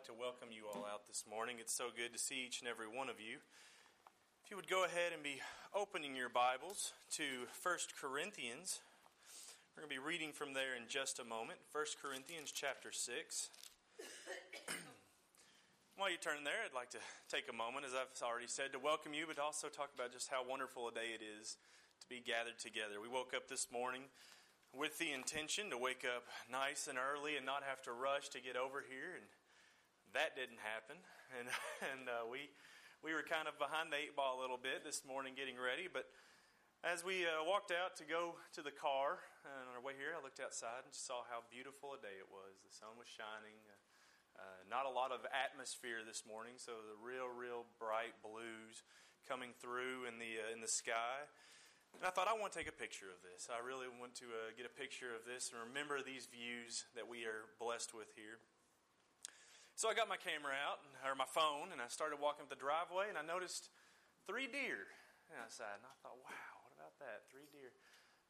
like to welcome you all out this morning. It's so good to see each and every one of you. If you would go ahead and be opening your Bibles to 1 Corinthians, we're going to be reading from there in just a moment. 1 Corinthians chapter 6. While you turn there, I'd like to take a moment, as I've already said, to welcome you, but also talk about just how wonderful a day it is to be gathered together. We woke up this morning with the intention to wake up nice and early and not have to rush to get over here, and that didn't happen. And and uh, we we were kind of behind the eight ball a little bit this morning getting ready, but. As we uh, walked out to go to the car on our way here, I looked outside and saw how beautiful a day it was. The sun was shining. Uh, uh, not a lot of atmosphere this morning, so the real, real bright blues coming through in the uh, in the sky. And I thought, I want to take a picture of this. I really want to uh, get a picture of this and remember these views that we are blessed with here. So I got my camera out, or my phone, and I started walking up the driveway, and I noticed three deer outside. And I thought, wow, what about that? Three deer.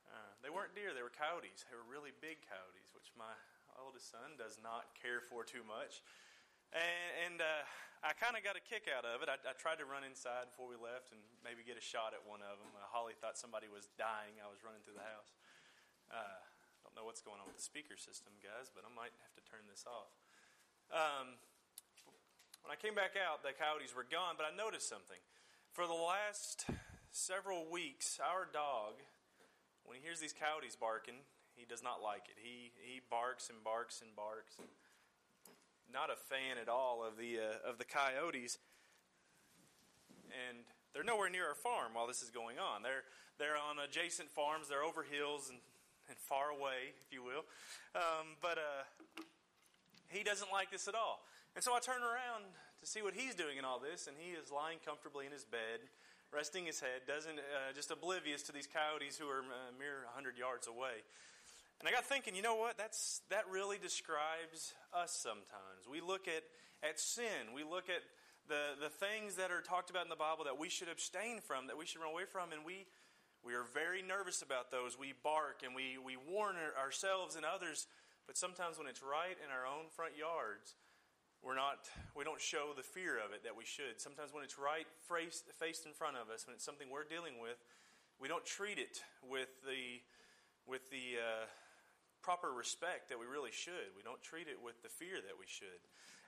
Uh, they weren't deer, they were coyotes. They were really big coyotes, which my oldest son does not care for too much. And, and uh, I kind of got a kick out of it. I, I, tried to run inside before we left and maybe get a shot at one of them. Uh, Holly thought somebody was dying. I was running through the house. Uh, don't know what's going on with the speaker system, guys, but I might have to turn this off. Um, when I came back out, the coyotes were gone, but I noticed something. For the last several weeks, our dog, when he hears these coyotes barking, he does not like it. He, he barks and barks and barks. And, not a fan at all of the uh, of the coyotes, and they're nowhere near our farm while this is going on. They're they're on adjacent farms. They're over hills and, and far away, if you will. Um, but uh, he doesn't like this at all. And so I turn around to see what he's doing in all this, and he is lying comfortably in his bed, resting his head, doesn't uh, just oblivious to these coyotes who are a mere hundred yards away. And I got thinking, you know what? That's that really describes us sometimes. We look at, at sin, we look at the, the things that are talked about in the Bible that we should abstain from, that we should run away from, and we we are very nervous about those. We bark and we, we warn ourselves and others, but sometimes when it's right in our own front yards, we're not we don't show the fear of it that we should. Sometimes when it's right faced in front of us, when it's something we're dealing with, we don't treat it with the with the uh, proper respect that we really should. We don't treat it with the fear that we should.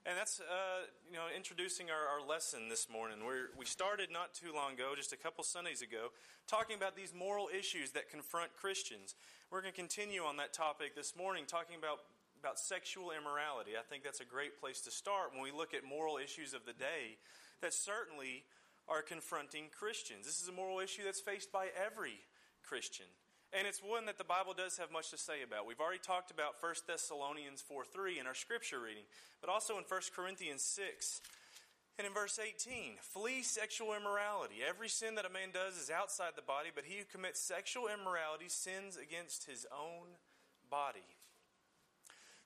And that's, uh, you know, introducing our, our lesson this morning. we we started not too long ago, just a couple Sundays ago, talking about these moral issues that confront Christians. We're going to continue on that topic this morning, talking about, about sexual immorality. I think that's a great place to start when we look at moral issues of the day that certainly are confronting Christians. This is a moral issue that's faced by every Christian. And it's one that the Bible does have much to say about. We've already talked about 1 Thessalonians 4 3 in our scripture reading, but also in 1 Corinthians 6 and in verse 18 Flee sexual immorality. Every sin that a man does is outside the body, but he who commits sexual immorality sins against his own body.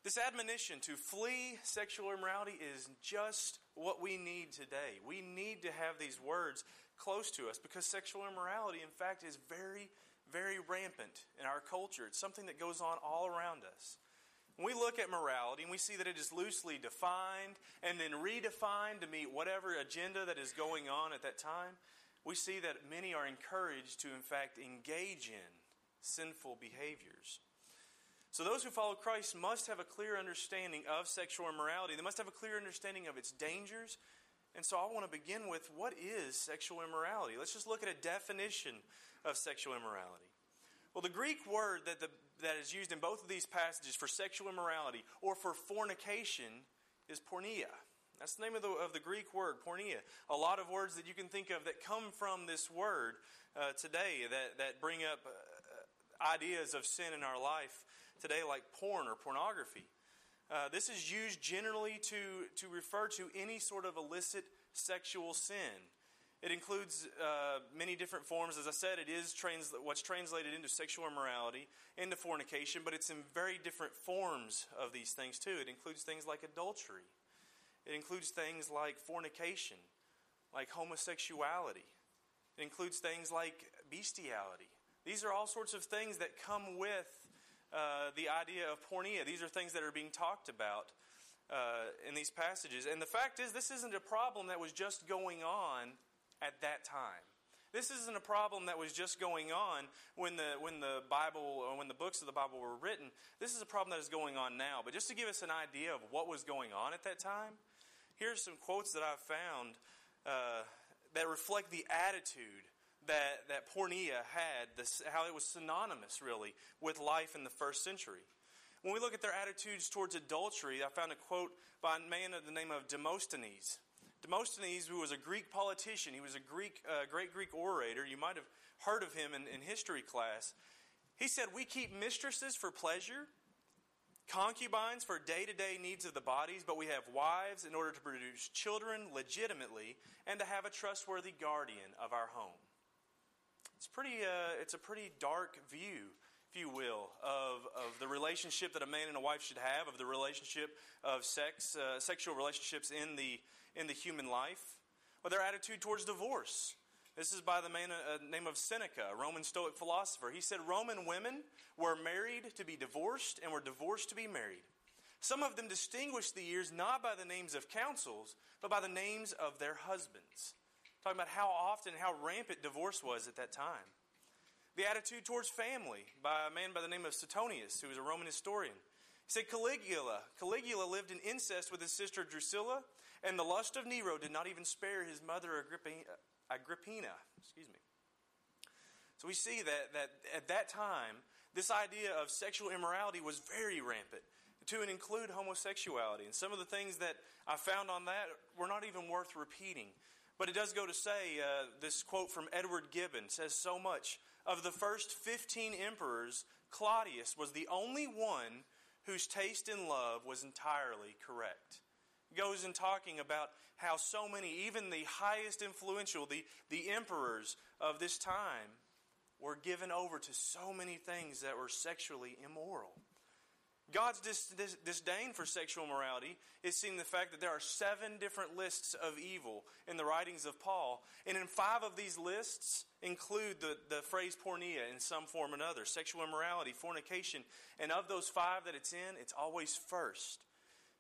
This admonition to flee sexual immorality is just what we need today. We need to have these words close to us because sexual immorality, in fact, is very very rampant in our culture. It's something that goes on all around us. When we look at morality and we see that it is loosely defined and then redefined to meet whatever agenda that is going on at that time, we see that many are encouraged to, in fact, engage in sinful behaviors. So, those who follow Christ must have a clear understanding of sexual immorality. They must have a clear understanding of its dangers and so I want to begin with what is sexual immorality? Let's just look at a definition of sexual immorality. Well, the Greek word that, the, that is used in both of these passages for sexual immorality or for fornication is porneia. That's the name of the, of the Greek word, porneia. A lot of words that you can think of that come from this word uh, today that, that bring up uh, ideas of sin in our life today, like porn or pornography. Uh, this is used generally to, to refer to any sort of illicit sexual sin. It includes uh, many different forms. As I said, it is trans- what's translated into sexual immorality, into fornication, but it's in very different forms of these things too. It includes things like adultery, it includes things like fornication, like homosexuality, it includes things like bestiality. These are all sorts of things that come with uh, the idea of porneia. These are things that are being talked about uh, in these passages. And the fact is, this isn't a problem that was just going on at that time. This isn't a problem that was just going on when the, when the Bible or when the books of the Bible were written. This is a problem that is going on now. But just to give us an idea of what was going on at that time, here's some quotes that I've found uh, that reflect the attitude that, that porneia had, this, how it was synonymous, really, with life in the first century. When we look at their attitudes towards adultery, I found a quote by a man of the name of Demosthenes. Demosthenes, who was a Greek politician, he was a Greek, uh, great Greek orator. You might have heard of him in, in history class. He said, We keep mistresses for pleasure, concubines for day to day needs of the bodies, but we have wives in order to produce children legitimately and to have a trustworthy guardian of our home. It's, pretty, uh, it's a pretty dark view if you will, of, of the relationship that a man and a wife should have, of the relationship of sex, uh, sexual relationships in the, in the human life, or their attitude towards divorce. This is by the man uh, name of Seneca, a Roman Stoic philosopher. He said Roman women were married to be divorced and were divorced to be married. Some of them distinguished the years not by the names of consuls, but by the names of their husbands. Talking about how often, how rampant divorce was at that time. The attitude towards family by a man by the name of Suetonius, who was a Roman historian. He said Caligula. Caligula lived in incest with his sister Drusilla, and the lust of Nero did not even spare his mother Agrippina. Excuse me. So we see that, that at that time, this idea of sexual immorality was very rampant, to include homosexuality. And some of the things that I found on that were not even worth repeating. But it does go to say, uh, this quote from Edward Gibbon says so much. Of the first 15 emperors, Claudius was the only one whose taste in love was entirely correct goes in talking about how so many, even the highest influential, the, the emperors of this time, were given over to so many things that were sexually immoral. God's dis- dis- disdain for sexual morality is seen in the fact that there are seven different lists of evil in the writings of Paul. And in five of these lists include the, the phrase porneia in some form or another sexual immorality, fornication. And of those five that it's in, it's always first.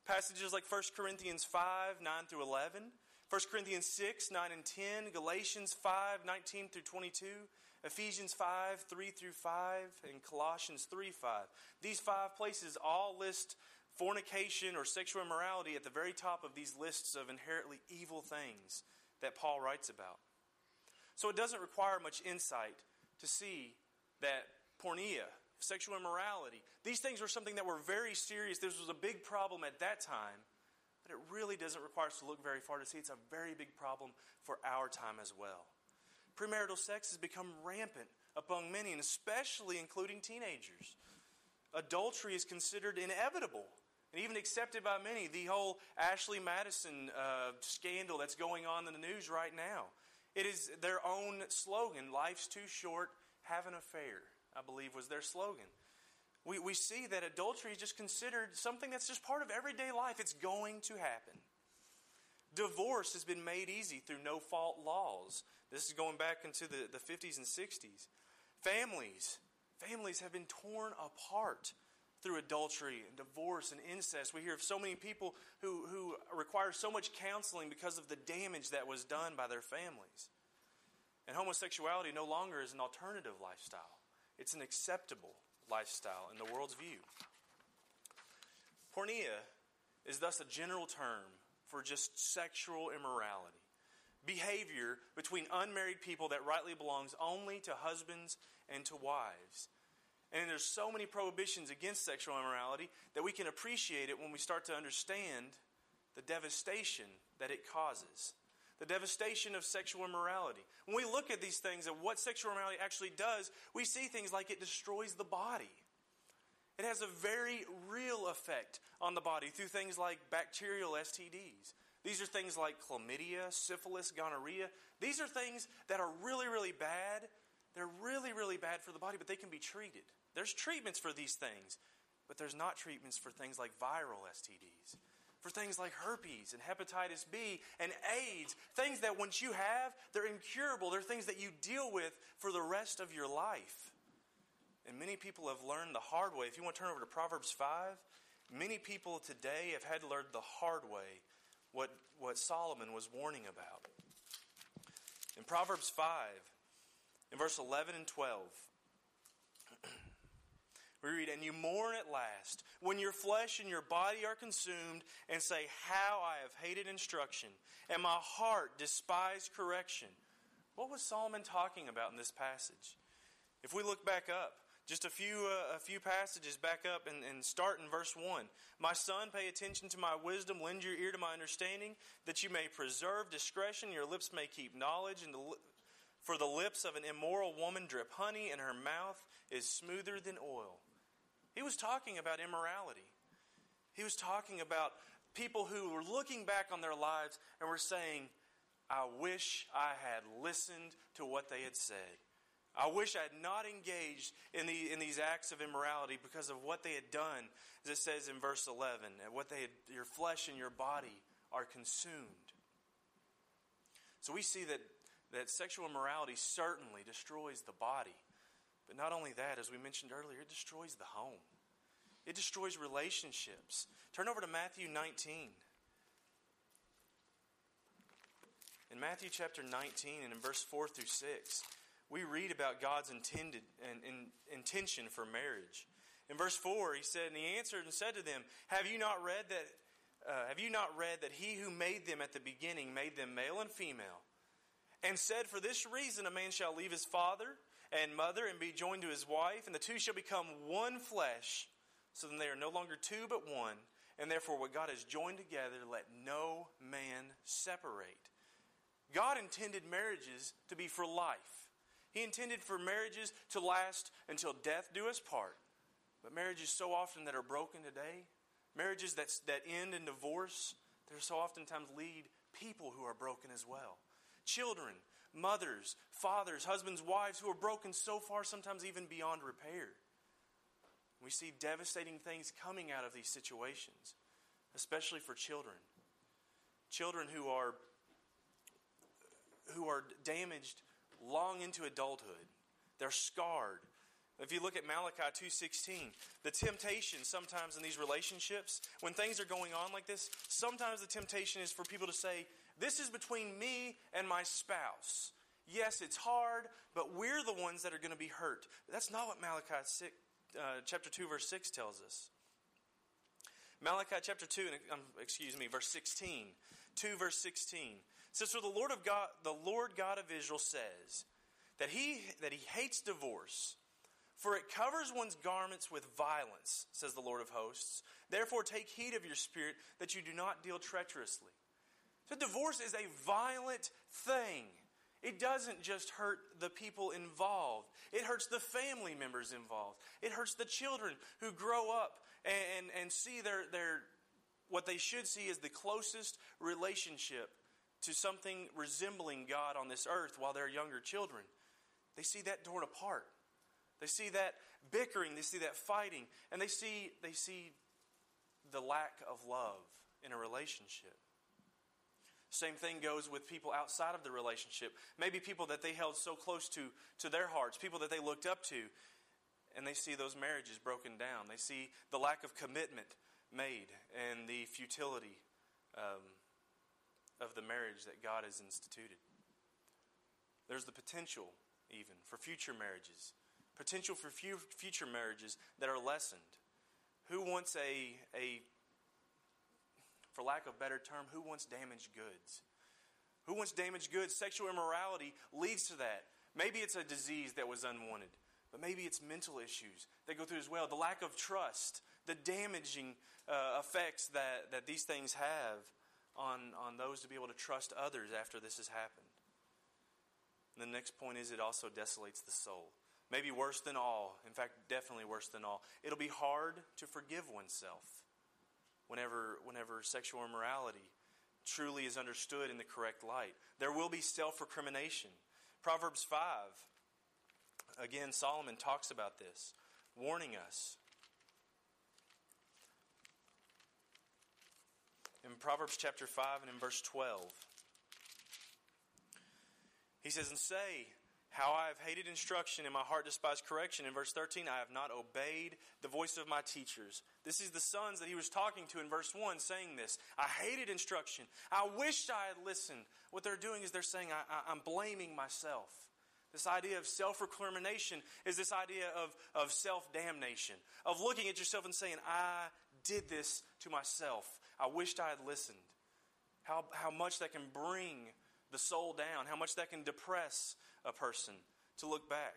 Passages like 1 Corinthians 5, 9 through 11, 1 Corinthians 6, 9 and 10, Galatians 5, 19 through 22, Ephesians 5, 3 through 5, and Colossians 3, 5. These five places all list fornication or sexual immorality at the very top of these lists of inherently evil things that Paul writes about. So it doesn't require much insight to see that porneia, sexual immorality. These things were something that were very serious. This was a big problem at that time, but it really doesn't require us to look very far to see it's a very big problem for our time as well. Premarital sex has become rampant among many, and especially including teenagers. Adultery is considered inevitable and even accepted by many. The whole Ashley Madison uh, scandal that's going on in the news right now. It is their own slogan life's too short, have an affair. I believe was their slogan. We, we see that adultery is just considered something that's just part of everyday life. It's going to happen. Divorce has been made easy through no fault laws. This is going back into the, the 50s and 60s. Families, families have been torn apart through adultery and divorce and incest. We hear of so many people who, who require so much counseling because of the damage that was done by their families. And homosexuality no longer is an alternative lifestyle. It's an acceptable lifestyle in the world's view. Porneia is thus a general term for just sexual immorality, behavior between unmarried people that rightly belongs only to husbands and to wives. And there's so many prohibitions against sexual immorality that we can appreciate it when we start to understand the devastation that it causes the devastation of sexual immorality. When we look at these things and what sexual immorality actually does, we see things like it destroys the body. It has a very real effect on the body through things like bacterial STDs. These are things like chlamydia, syphilis, gonorrhea. These are things that are really, really bad. They're really, really bad for the body, but they can be treated. There's treatments for these things, but there's not treatments for things like viral STDs for things like herpes and hepatitis B and AIDS, things that once you have, they're incurable. They're things that you deal with for the rest of your life. And many people have learned the hard way. If you want to turn over to Proverbs 5, Many people today have had to learn the hard way what, what Solomon was warning about. In Proverbs 5, in verse 11 and 12, we read, And you mourn at last, when your flesh and your body are consumed, and say, How I have hated instruction, and my heart despised correction. What was Solomon talking about in this passage? If we look back up, just a few, uh, a few passages back up and, and start in verse 1. My son, pay attention to my wisdom, lend your ear to my understanding, that you may preserve discretion, your lips may keep knowledge, and the, for the lips of an immoral woman drip honey, and her mouth is smoother than oil. He was talking about immorality. He was talking about people who were looking back on their lives and were saying, I wish I had listened to what they had said. I wish I had not engaged in, the, in these acts of immorality because of what they had done, as it says in verse 11, and what they had, your flesh and your body are consumed. So we see that, that sexual immorality certainly destroys the body. But not only that, as we mentioned earlier, it destroys the home. It destroys relationships. Turn over to Matthew 19. In Matthew chapter 19 and in verse 4 through 6, we read about God's intended and, and intention for marriage. In verse four, he said, and he answered and said to them, "Have you not read that? Uh, have you not read that he who made them at the beginning made them male and female, and said, For this reason a man shall leave his father and mother and be joined to his wife, and the two shall become one flesh. So then they are no longer two but one, and therefore what God has joined together, let no man separate." God intended marriages to be for life. He intended for marriages to last until death do us part. But marriages so often that are broken today, marriages that, that end in divorce, they so oftentimes lead people who are broken as well. Children, mothers, fathers, husbands, wives who are broken so far, sometimes even beyond repair. We see devastating things coming out of these situations, especially for children. Children who are who are damaged long into adulthood. They're scarred. If you look at Malachi 2:16, the temptation sometimes in these relationships, when things are going on like this, sometimes the temptation is for people to say, "This is between me and my spouse." Yes, it's hard, but we're the ones that are going to be hurt. That's not what Malachi 6, uh, chapter 2 verse 6 tells us. Malachi chapter 2 um, excuse me, verse 16. 2 verse 16 says, "For the Lord of God, the Lord God of Israel says that he that he hates divorce, for it covers one's garments with violence," says the Lord of hosts. Therefore, take heed of your spirit that you do not deal treacherously. So, divorce is a violent thing. It doesn't just hurt the people involved, it hurts the family members involved. It hurts the children who grow up and, and, and see their, their, what they should see as the closest relationship to something resembling God on this earth while they're younger children, they see that torn apart. They see that bickering, they see that fighting, and they see, they see the lack of love in a relationship. Same thing goes with people outside of the relationship. Maybe people that they held so close to to their hearts, people that they looked up to, and they see those marriages broken down. They see the lack of commitment made and the futility um, of the marriage that God has instituted. There's the potential, even, for future marriages, potential for future marriages that are lessened. Who wants a, a for lack of a better term, who wants damaged goods? Who wants damaged goods? Sexual immorality leads to that. Maybe it's a disease that was unwanted, but maybe it's mental issues that go through as well. The lack of trust, the damaging uh, effects that, that these things have on, on those to be able to trust others after this has happened. And the next point is it also desolates the soul. Maybe worse than all, in fact, definitely worse than all. It'll be hard to forgive oneself whenever, whenever sexual immorality truly is understood in the correct light. There will be self recrimination. Proverbs 5, again, Solomon talks about this, warning us in Proverbs chapter 5 and in verse 12. He says, And say, How I have hated instruction and my heart despised correction. In verse 13, I have not obeyed the voice of my teachers. This is the sons that he was talking to in verse 1 saying this. I hated instruction. I wished I had listened. What they're doing is they're saying, I, am blaming myself. This idea of self recrimination is this idea of, of self damnation, of looking at yourself and saying, I did this to myself. I wished I had listened. How, how much that can bring the soul down, how much that can depress a person to look back.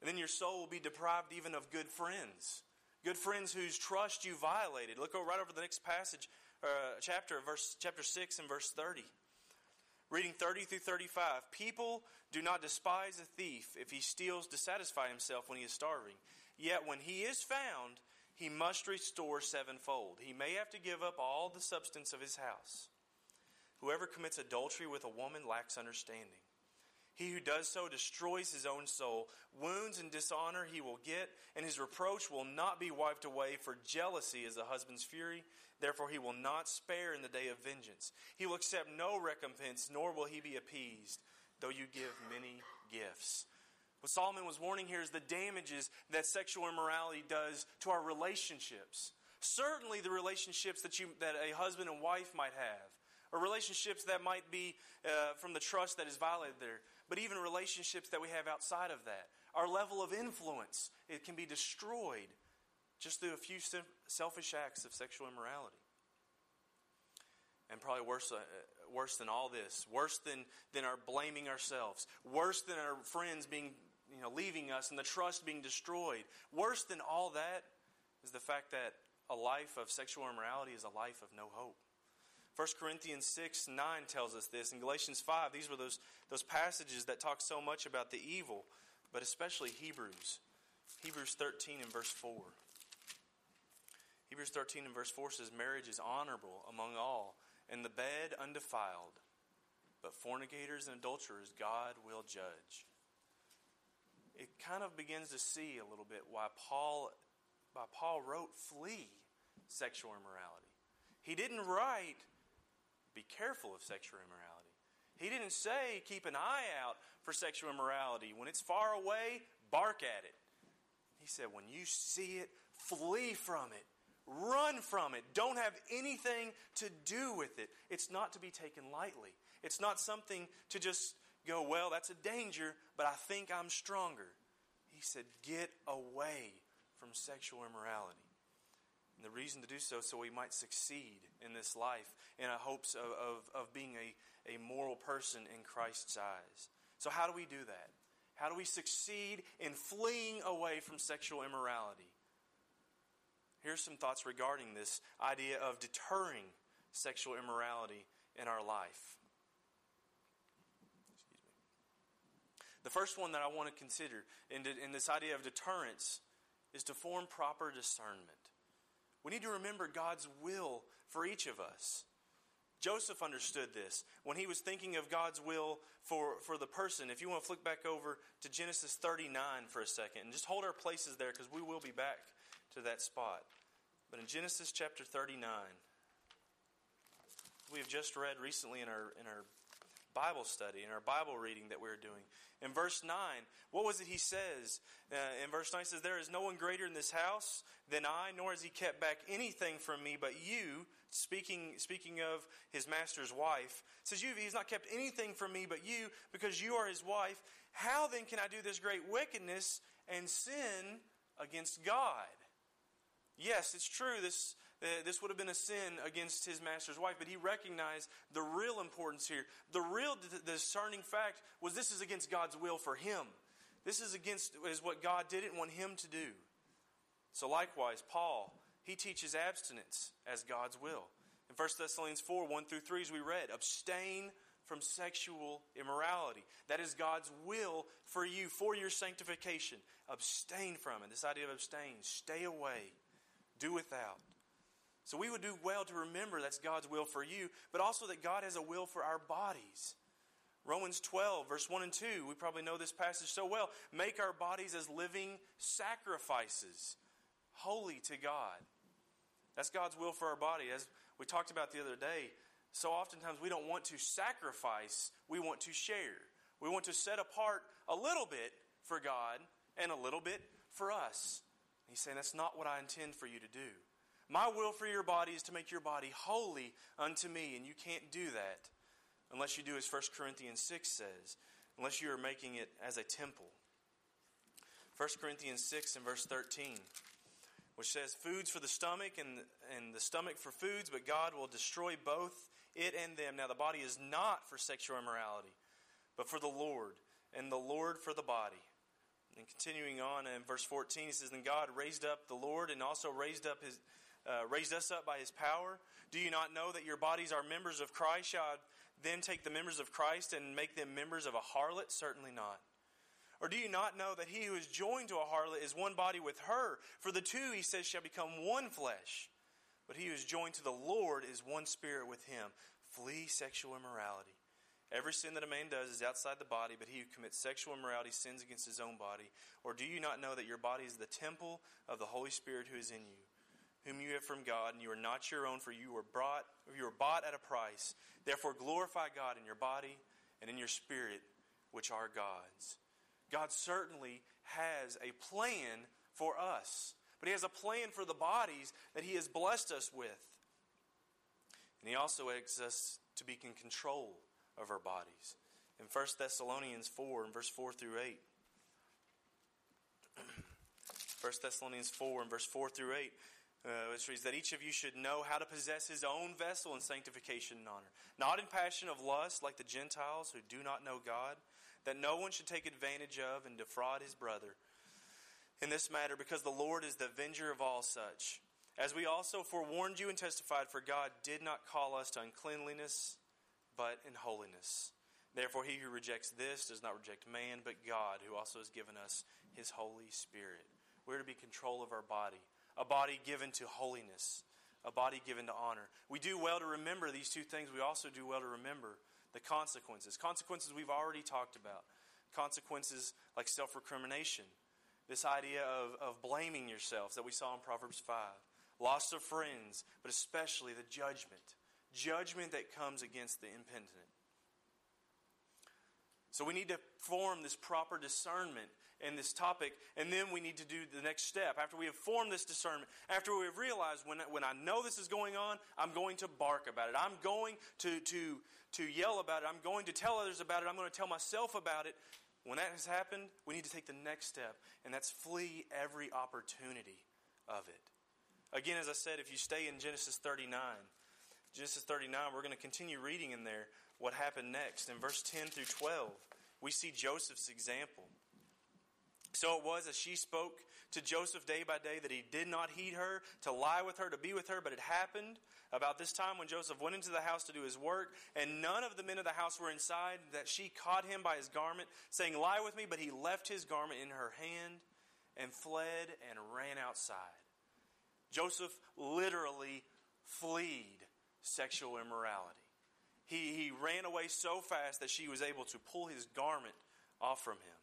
And then your soul will be deprived even of good friends. Good friends whose trust you violated. Look right over the next passage, uh, chapter, verse, chapter 6 and verse 30. Reading 30 through 35. People do not despise a thief if he steals to satisfy himself when he is starving. Yet when he is found, he must restore sevenfold. He may have to give up all the substance of his house. Whoever commits adultery with a woman lacks understanding. He who does so destroys his own soul. Wounds and dishonor he will get, and his reproach will not be wiped away, for jealousy is the husband's fury. Therefore, he will not spare in the day of vengeance. He will accept no recompense, nor will he be appeased, though you give many gifts. What Solomon was warning here is the damages that sexual immorality does to our relationships. Certainly, the relationships that, you, that a husband and wife might have, or relationships that might be uh, from the trust that is violated there but even relationships that we have outside of that. Our level of influence, it can be destroyed just through a few selfish acts of sexual immorality. And probably worse, uh, worse than all this, worse than, than our blaming ourselves, worse than our friends being, you know, leaving us and the trust being destroyed, worse than all that is the fact that a life of sexual immorality is a life of no hope. 1 Corinthians 6 9 tells us this. In Galatians 5, these were those, those passages that talk so much about the evil, but especially Hebrews. Hebrews 13 and verse 4. Hebrews 13 and verse 4 says, Marriage is honorable among all, and the bed undefiled. But fornicators and adulterers God will judge. It kind of begins to see a little bit why Paul, why Paul wrote, Flee sexual immorality. He didn't write, be careful of sexual immorality. He didn't say keep an eye out for sexual immorality. When it's far away, bark at it. He said when you see it, flee from it. Run from it. Don't have anything to do with it. It's not to be taken lightly. It's not something to just go, well, that's a danger, but I think I'm stronger. He said, get away from sexual immorality. And the reason to do so, so we might succeed in this life in a hopes of, of, of being a, a moral person in Christ's eyes. So, how do we do that? How do we succeed in fleeing away from sexual immorality? Here's some thoughts regarding this idea of deterring sexual immorality in our life. The first one that I want to consider in, in this idea of deterrence is to form proper discernment. We need to remember God's will for each of us. Joseph understood this when he was thinking of God's will for, for the person. If you want to flick back over to Genesis 39 for a second and just hold our places there because we will be back to that spot. But in Genesis chapter 39, we have just read recently in our, in our Bible study, in our Bible reading that we are doing. In verse 9, what was it he says? Uh, in verse 9, says, There is no one greater in this house than I, nor has he kept back anything from me but you. Speaking, speaking of his master's wife, says, you, He's not kept anything from me but you, because you are his wife. How then can I do this great wickedness and sin against God? Yes, it's true. This Uh, this would have been a sin against his master's wife, but he recognized the real importance here. The real discerning fact was this is against God's will for him. This is against is what God didn't want him to do. So likewise, Paul, he teaches abstinence as God's will. In 1 Thessalonians 4, 1 through 3, as we read, abstain from sexual immorality. That is God's will for you, for your sanctification. Abstain from it. This idea of abstain, stay away, do without. So we would do well to remember that's God's will for you, but also that God has a will for our bodies. Romans 12, verse 1 and 2, we probably know this passage so well. Make our bodies as living sacrifices, holy to God. That's God's will for our body. As we talked about the other day, so oftentimes we don't want to sacrifice, we want to share. We want to set apart a little bit for God and a little bit for us. He's saying that's not what I intend for you to do. My will for your body is to make your body holy unto me, and you can't do that unless you do as 1 Corinthians 6 says, unless you are making it as a temple. 1 Corinthians 6 and verse 13, which says, Foods for the stomach and, and the stomach for foods, but God will destroy both it and them. Now, the body is not for sexual immorality, but for the Lord, and the Lord for the body. And continuing on in verse 14, he says, And God raised up the Lord and also raised up his. Uh, raised us up by his power. Do you not know that your bodies are members of Christ? Shall I then take the members of Christ and make them members of a harlot? Certainly not. Or do you not know that he who is joined to a harlot is one body with her? For the two, he says, shall become one flesh. But he who is joined to the Lord is one spirit with him. Flee sexual immorality. Every sin that a man does is outside the body, but he who commits sexual immorality sins against his own body. Or do you not know that your body is the temple of the Holy Spirit who is in you, whom you have from God, and you are not your own, for you were brought, you were bought at a price. Therefore glorify God in your body and in your spirit, which are God's. God certainly has a plan for us, but He has a plan for the bodies that He has blessed us with. And He also asks us to be in control of our bodies. In 1 Thessalonians 4, and verse 4 through 8. 1 Thessalonians 4 and verse 4 through 8, uh, which reads that each of you should know how to possess his own vessel in sanctification and honor, not in passion of lust like the Gentiles who do not know God, that no one should take advantage of and defraud his brother in this matter, because the Lord is the avenger of all such. As we also forewarned you and testified, for God did not call us to uncleanliness, but in holiness. Therefore, he who rejects this does not reject man, but God, who also has given us his Holy Spirit. We're to be control of our body, a body given to holiness, a body given to honor. We do well to remember these two things. We also do well to remember the consequences. Consequences we've already talked about. Consequences like self recrimination, this idea of, of blaming yourselves that we saw in Proverbs 5, loss of friends, but especially the judgment judgment that comes against the impenitent. So we need to form this proper discernment in this topic, and then we need to do the next step. After we have formed this discernment, after we have realized when, when I know this is going on, I'm going to bark about it. I'm going to, to, to yell about it. I'm going to tell others about it. I'm going to tell myself about it. When that has happened, we need to take the next step, and that's flee every opportunity of it. Again, as I said, if you stay in Genesis 39, Genesis 39, we're going to continue reading in there what happened next. In verse 10 through 12, we see Joseph's example. So it was as she spoke to Joseph day by day that he did not heed her, to lie with her, to be with her. But it happened about this time when Joseph went into the house to do his work, and none of the men of the house were inside, that she caught him by his garment, saying, Lie with me. But he left his garment in her hand and fled and ran outside. Joseph literally fled sexual immorality. He, he ran away so fast that she was able to pull his garment off from him.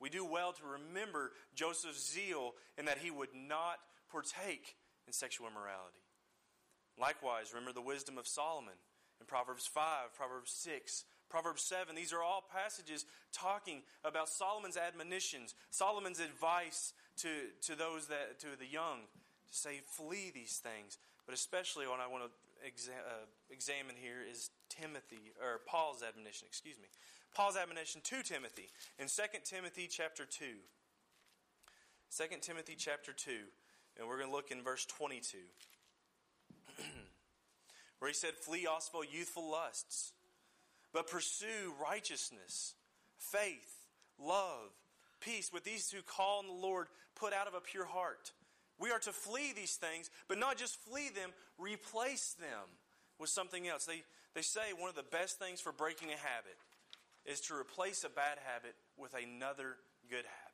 We do well to remember Joseph's zeal in that he would not partake in sexual immorality. Likewise, remember the wisdom of Solomon in Proverbs 5, Proverbs 6, Proverbs 7. These are all passages talking about Solomon's admonitions, Solomon's advice to, to those that to the young to say, flee these things. But especially what I want to exa- uh, examine here is Timothy, or Paul's admonition, excuse me. Paul's admonition to Timothy in 2 Timothy chapter 2. 2 Timothy chapter 2, and we're going to look in verse 22, where he said, Flee also youthful lusts, but pursue righteousness, faith, love, peace with these who call on the Lord, put out of a pure heart. We are to flee these things, but not just flee them, replace them with something else. They, they say one of the best things for breaking a habit is to replace a bad habit with another good habit.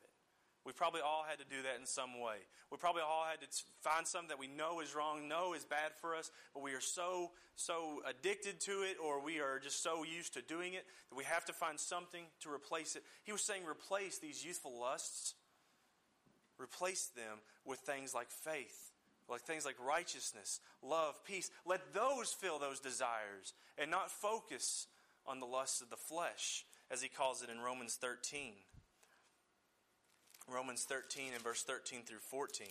We probably all had to do that in some way. We probably all had to find something that we know is wrong, know is bad for us, but we are so, so addicted to it or we are just so used to doing it that we have to find something to replace it. He was saying replace these youthful lusts Replace them with things like faith, like things like righteousness, love, peace. Let those fill those desires and not focus on the lusts of the flesh as he calls it in Romans 13. Romans 13 and verse 13 through 14.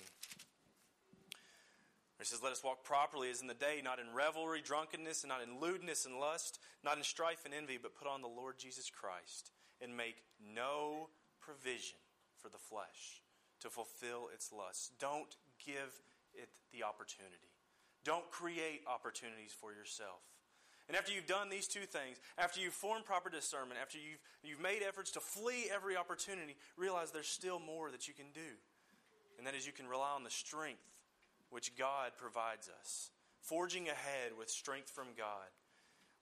It says, Let us walk properly as in the day, not in revelry, drunkenness, and not in lewdness and lust, not in strife and envy, but put on the Lord Jesus Christ, and make no provision for the flesh to fulfill its lusts. Don't give it the opportunity. Don't create opportunities for yourself. And after you've done these two things, after you've formed proper discernment, after you've, you've made efforts to flee every opportunity, realize there's still more that you can do. And that is you can rely on the strength which God provides us, forging ahead with strength from God.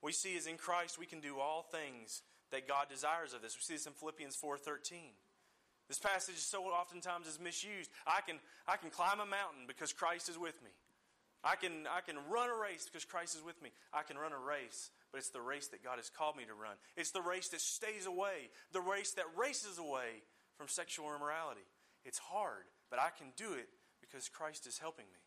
We see is in Christ we can do all things that God desires of us. We see this in Philippians 4:13. This passage so oftentimes is misused. I can, I can climb a mountain because Christ is with me. I can, I can run a race because Christ is with me. I can run a race, but it's the race that God has called me to run. It's the race that stays away, the race that races away from sexual immorality. It's hard, but I can do it because Christ is helping me.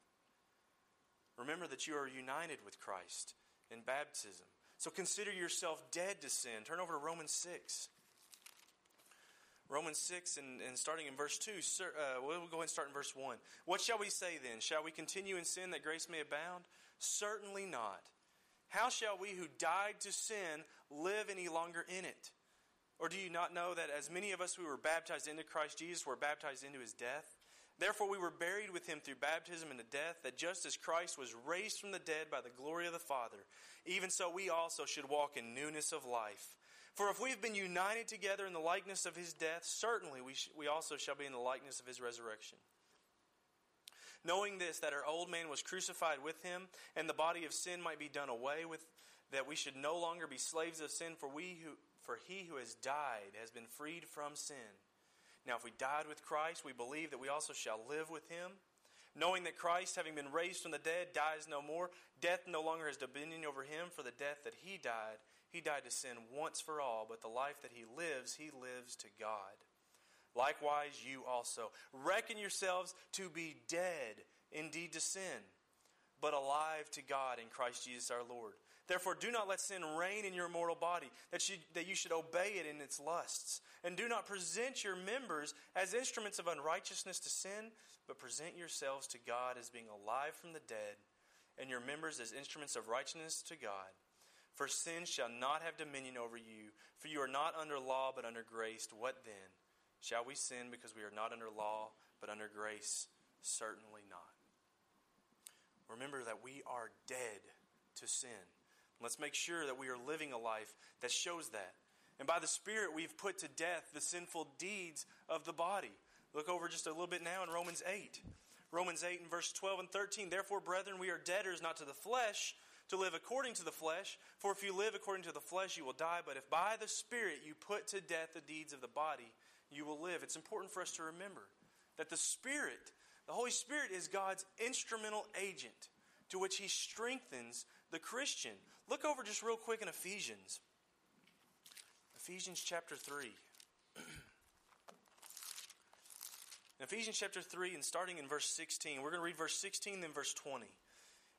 Remember that you are united with Christ in baptism. So consider yourself dead to sin. Turn over to Romans 6. Romans 6 and, and starting in verse 2, uh, we'll go ahead and start in verse 1. What shall we say then? Shall we continue in sin that grace may abound? Certainly not. How shall we who died to sin live any longer in it? Or do you not know that as many of us who were baptized into Christ Jesus were baptized into his death? Therefore, we were buried with him through baptism into death, that just as Christ was raised from the dead by the glory of the Father, even so we also should walk in newness of life. For if we have been united together in the likeness of his death, certainly we, sh- we also shall be in the likeness of his resurrection. Knowing this, that our old man was crucified with him, and the body of sin might be done away with, that we should no longer be slaves of sin, for, we who, for he who has died has been freed from sin. Now, if we died with Christ, we believe that we also shall live with him. Knowing that Christ, having been raised from the dead, dies no more, death no longer has dominion over him, for the death that he died he died to sin once for all, but the life that he lives, he lives to God. Likewise, you also. Reckon yourselves to be dead indeed to sin, but alive to God in Christ Jesus our Lord. Therefore, do not let sin reign in your mortal body, that you, that you should obey it in its lusts. And do not present your members as instruments of unrighteousness to sin, but present yourselves to God as being alive from the dead, and your members as instruments of righteousness to God. For sin shall not have dominion over you, for you are not under law, but under grace. What then? Shall we sin because we are not under law, but under grace? Certainly not. Remember that we are dead to sin. Let's make sure that we are living a life that shows that. And by the Spirit, we've put to death the sinful deeds of the body. Look over just a little bit now in Romans 8. Romans 8 and verse 12 and 13. Therefore, brethren, we are debtors not to the flesh to live according to the flesh. For if you live according to the flesh, you will die. But if by the Spirit you put to death the deeds of the body, you will live. It's important for us to remember that the Spirit, the Holy Spirit, is God's instrumental agent to which He strengthens the Christian. Look over just real quick in Ephesians. Ephesians chapter 3. in Ephesians chapter 3, and starting in verse 16, we're going to read verse 16, then verse 20.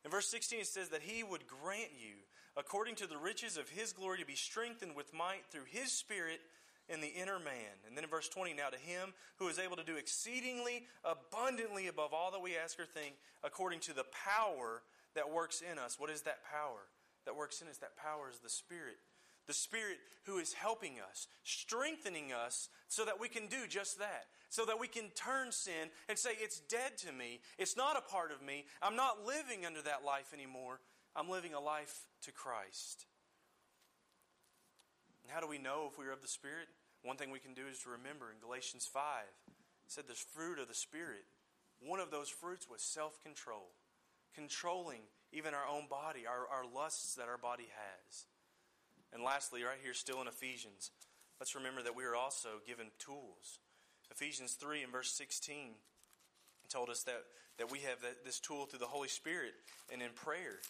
In verse 16, it says that he would grant you, according to the riches of his glory, to be strengthened with might through his Spirit in the inner man. And then in verse 20, now to him who is able to do exceedingly abundantly above all that we ask or think, according to the power that works in us. What is that power that works in us? That power is the Spirit the Spirit who is helping us, strengthening us so that we can do just that. So that we can turn sin and say, It's dead to me. It's not a part of me. I'm not living under that life anymore. I'm living a life to Christ. And how do we know if we are of the Spirit? One thing we can do is to remember in Galatians 5, it said the fruit of the Spirit. One of those fruits was self control, controlling even our own body, our, our lusts that our body has. And lastly, right here, still in Ephesians, let's remember that we are also given tools. Ephesians 3 and verse 16 told us that, that we have this tool through the Holy Spirit and in prayer,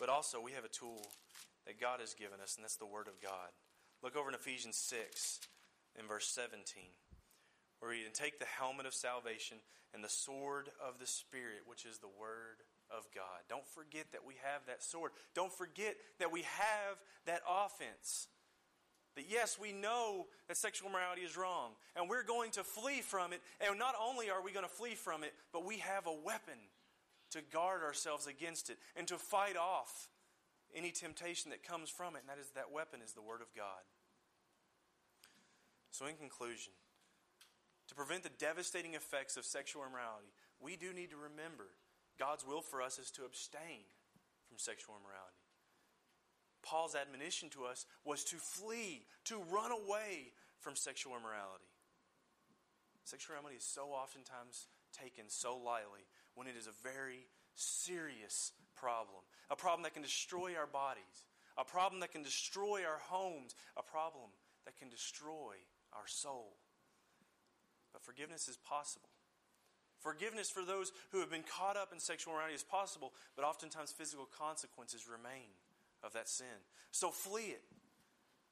but also we have a tool that God has given us, and that's the Word of God. Look over in Ephesians 6 in verse 17, where we take the helmet of salvation and the sword of the Spirit, which is the Word of God. Don't forget that we have that sword. Don't forget that we have that offense. That yes, we know that sexual immorality is wrong, and we're going to flee from it. And not only are we going to flee from it, but we have a weapon to guard ourselves against it and to fight off any temptation that comes from it. And that is that weapon is the Word of God. So, in conclusion, to prevent the devastating effects of sexual immorality, we do need to remember God's will for us is to abstain from sexual immorality. Paul's admonition to us was to flee, to run away from sexual immorality. Sexual immorality is so oftentimes taken so lightly when it is a very serious problem. A problem that can destroy our bodies, a problem that can destroy our homes, a problem that can destroy our soul. But forgiveness is possible. Forgiveness for those who have been caught up in sexual immorality is possible, but oftentimes physical consequences remain of that sin. So flee it.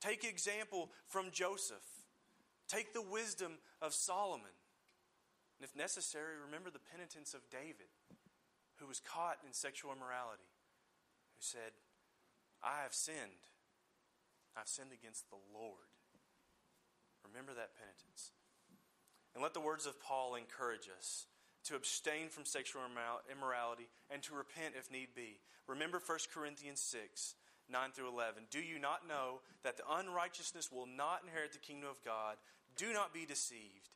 Take example from Joseph. Take the wisdom of Solomon. And if necessary, remember the penitence of David, who was caught in sexual immorality, who said, I have sinned. I've sinned against the Lord. Remember that penitence. And let the words of Paul encourage us to abstain from sexual immorality and to repent if need be. Remember 1 Corinthians 6 9 through 11. Do you not know that the unrighteousness will not inherit the kingdom of God? Do not be deceived.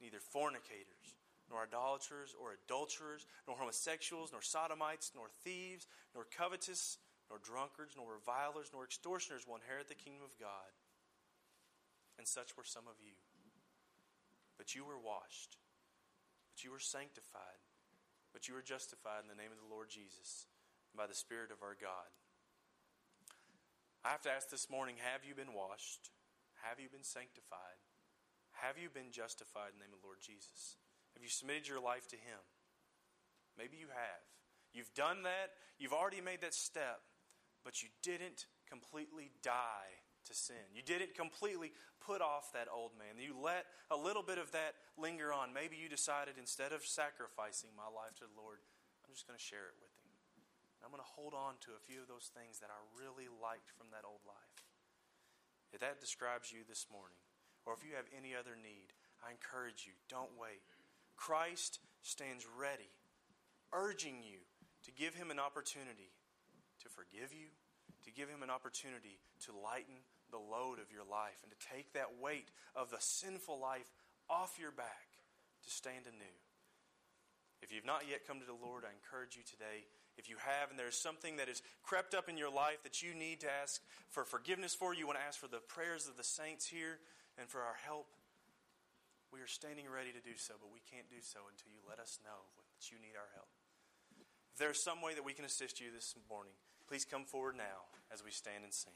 Neither fornicators, nor idolaters, or adulterers, nor homosexuals, nor sodomites, nor thieves, nor covetous, nor drunkards, nor revilers, nor extortioners will inherit the kingdom of God. And such were some of you. But you were washed, but you were sanctified, but you were justified in the name of the Lord Jesus, by the Spirit of our God. I have to ask this morning have you been washed? Have you been sanctified? Have you been justified in the name of the Lord Jesus? Have you submitted your life to Him? Maybe you have. You've done that, you've already made that step, but you didn't completely die to sin. You didn't completely put off that old man. You let a little bit of that linger on. Maybe you decided instead of sacrificing my life to the Lord, I'm just going to share it with him. I'm going to hold on to a few of those things that I really liked from that old life. If that describes you this morning, or if you have any other need, I encourage you don't wait. Christ stands ready, urging you to give him an opportunity to forgive you, to give him an opportunity to lighten the load of your life, and to take that weight of the sinful life off your back to stand anew. If you've not yet come to the Lord, I encourage you today if you have and there's something that has crept up in your life that you need to ask for forgiveness for, you want to ask for the prayers of the saints here and for our help, we are standing ready to do so, but we can't do so until you let us know that you need our help. If there's some way that we can assist you this morning, please come forward now as we stand and sing.